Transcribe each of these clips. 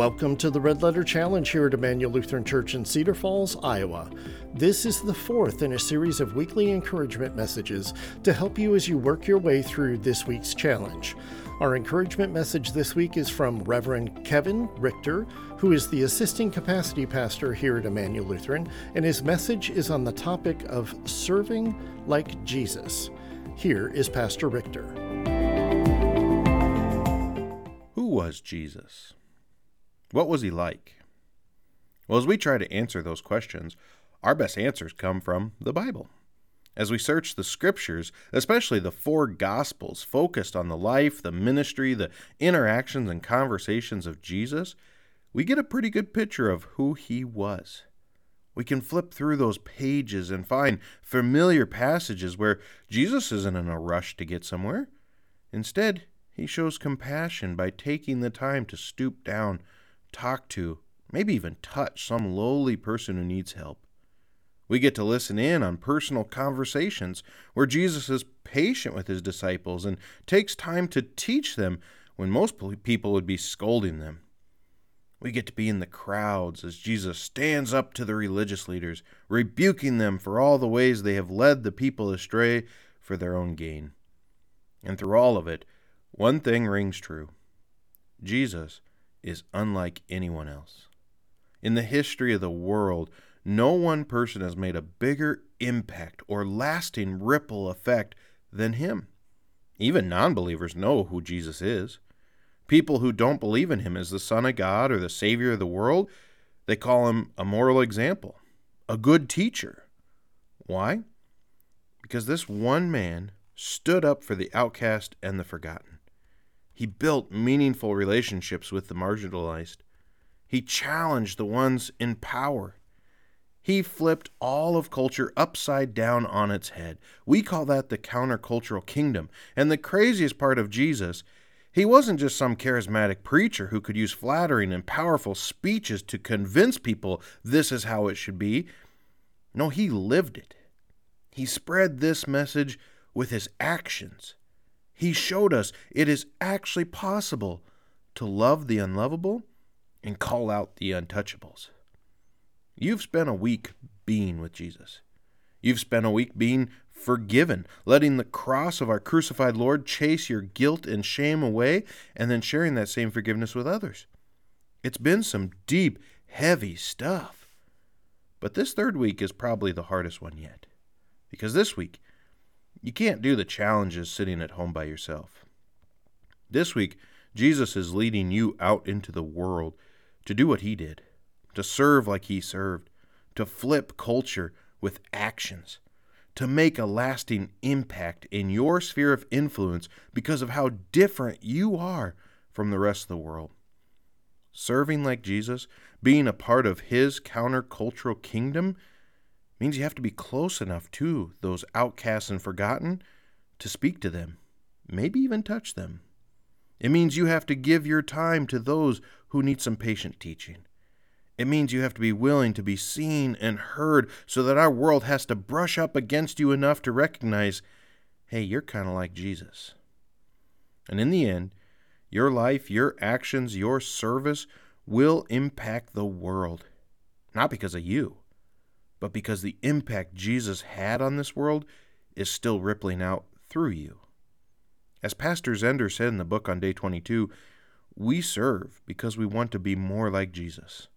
Welcome to the Red Letter Challenge here at Immanuel Lutheran Church in Cedar Falls, Iowa. This is the fourth in a series of weekly encouragement messages to help you as you work your way through this week's challenge. Our encouragement message this week is from Reverend Kevin Richter, who is the assisting capacity pastor here at Immanuel Lutheran, and his message is on the topic of serving like Jesus. Here is Pastor Richter. Who was Jesus? What was he like? Well, as we try to answer those questions, our best answers come from the Bible. As we search the scriptures, especially the four gospels focused on the life, the ministry, the interactions, and conversations of Jesus, we get a pretty good picture of who he was. We can flip through those pages and find familiar passages where Jesus isn't in a rush to get somewhere. Instead, he shows compassion by taking the time to stoop down talk to, maybe even touch some lowly person who needs help. We get to listen in on personal conversations where Jesus is patient with his disciples and takes time to teach them when most people would be scolding them. We get to be in the crowds as Jesus stands up to the religious leaders, rebuking them for all the ways they have led the people astray for their own gain. And through all of it, one thing rings true Jesus is unlike anyone else. In the history of the world, no one person has made a bigger impact or lasting ripple effect than him. Even non believers know who Jesus is. People who don't believe in him as the Son of God or the Savior of the world, they call him a moral example, a good teacher. Why? Because this one man stood up for the outcast and the forgotten. He built meaningful relationships with the marginalized. He challenged the ones in power. He flipped all of culture upside down on its head. We call that the countercultural kingdom. And the craziest part of Jesus, he wasn't just some charismatic preacher who could use flattering and powerful speeches to convince people this is how it should be. No, he lived it. He spread this message with his actions. He showed us it is actually possible to love the unlovable and call out the untouchables. You've spent a week being with Jesus. You've spent a week being forgiven, letting the cross of our crucified Lord chase your guilt and shame away, and then sharing that same forgiveness with others. It's been some deep, heavy stuff. But this third week is probably the hardest one yet. Because this week, you can't do the challenges sitting at home by yourself. This week, Jesus is leading you out into the world to do what he did, to serve like he served, to flip culture with actions, to make a lasting impact in your sphere of influence because of how different you are from the rest of the world. Serving like Jesus, being a part of his countercultural kingdom, means you have to be close enough to those outcasts and forgotten to speak to them, maybe even touch them. It means you have to give your time to those who need some patient teaching. It means you have to be willing to be seen and heard so that our world has to brush up against you enough to recognize hey, you're kind of like Jesus. And in the end, your life, your actions, your service will impact the world. Not because of you, but because the impact Jesus had on this world is still rippling out through you. As Pastor Zehnder said in the book on day 22, we serve because we want to be more like Jesus.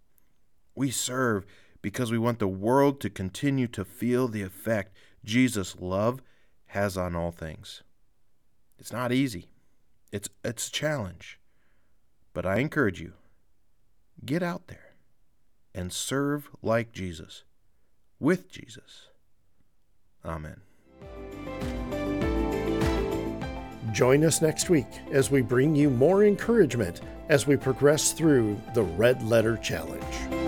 We serve because we want the world to continue to feel the effect Jesus' love has on all things. It's not easy. It's it's a challenge. But I encourage you, get out there and serve like Jesus with Jesus. Amen. Join us next week as we bring you more encouragement as we progress through the Red Letter Challenge.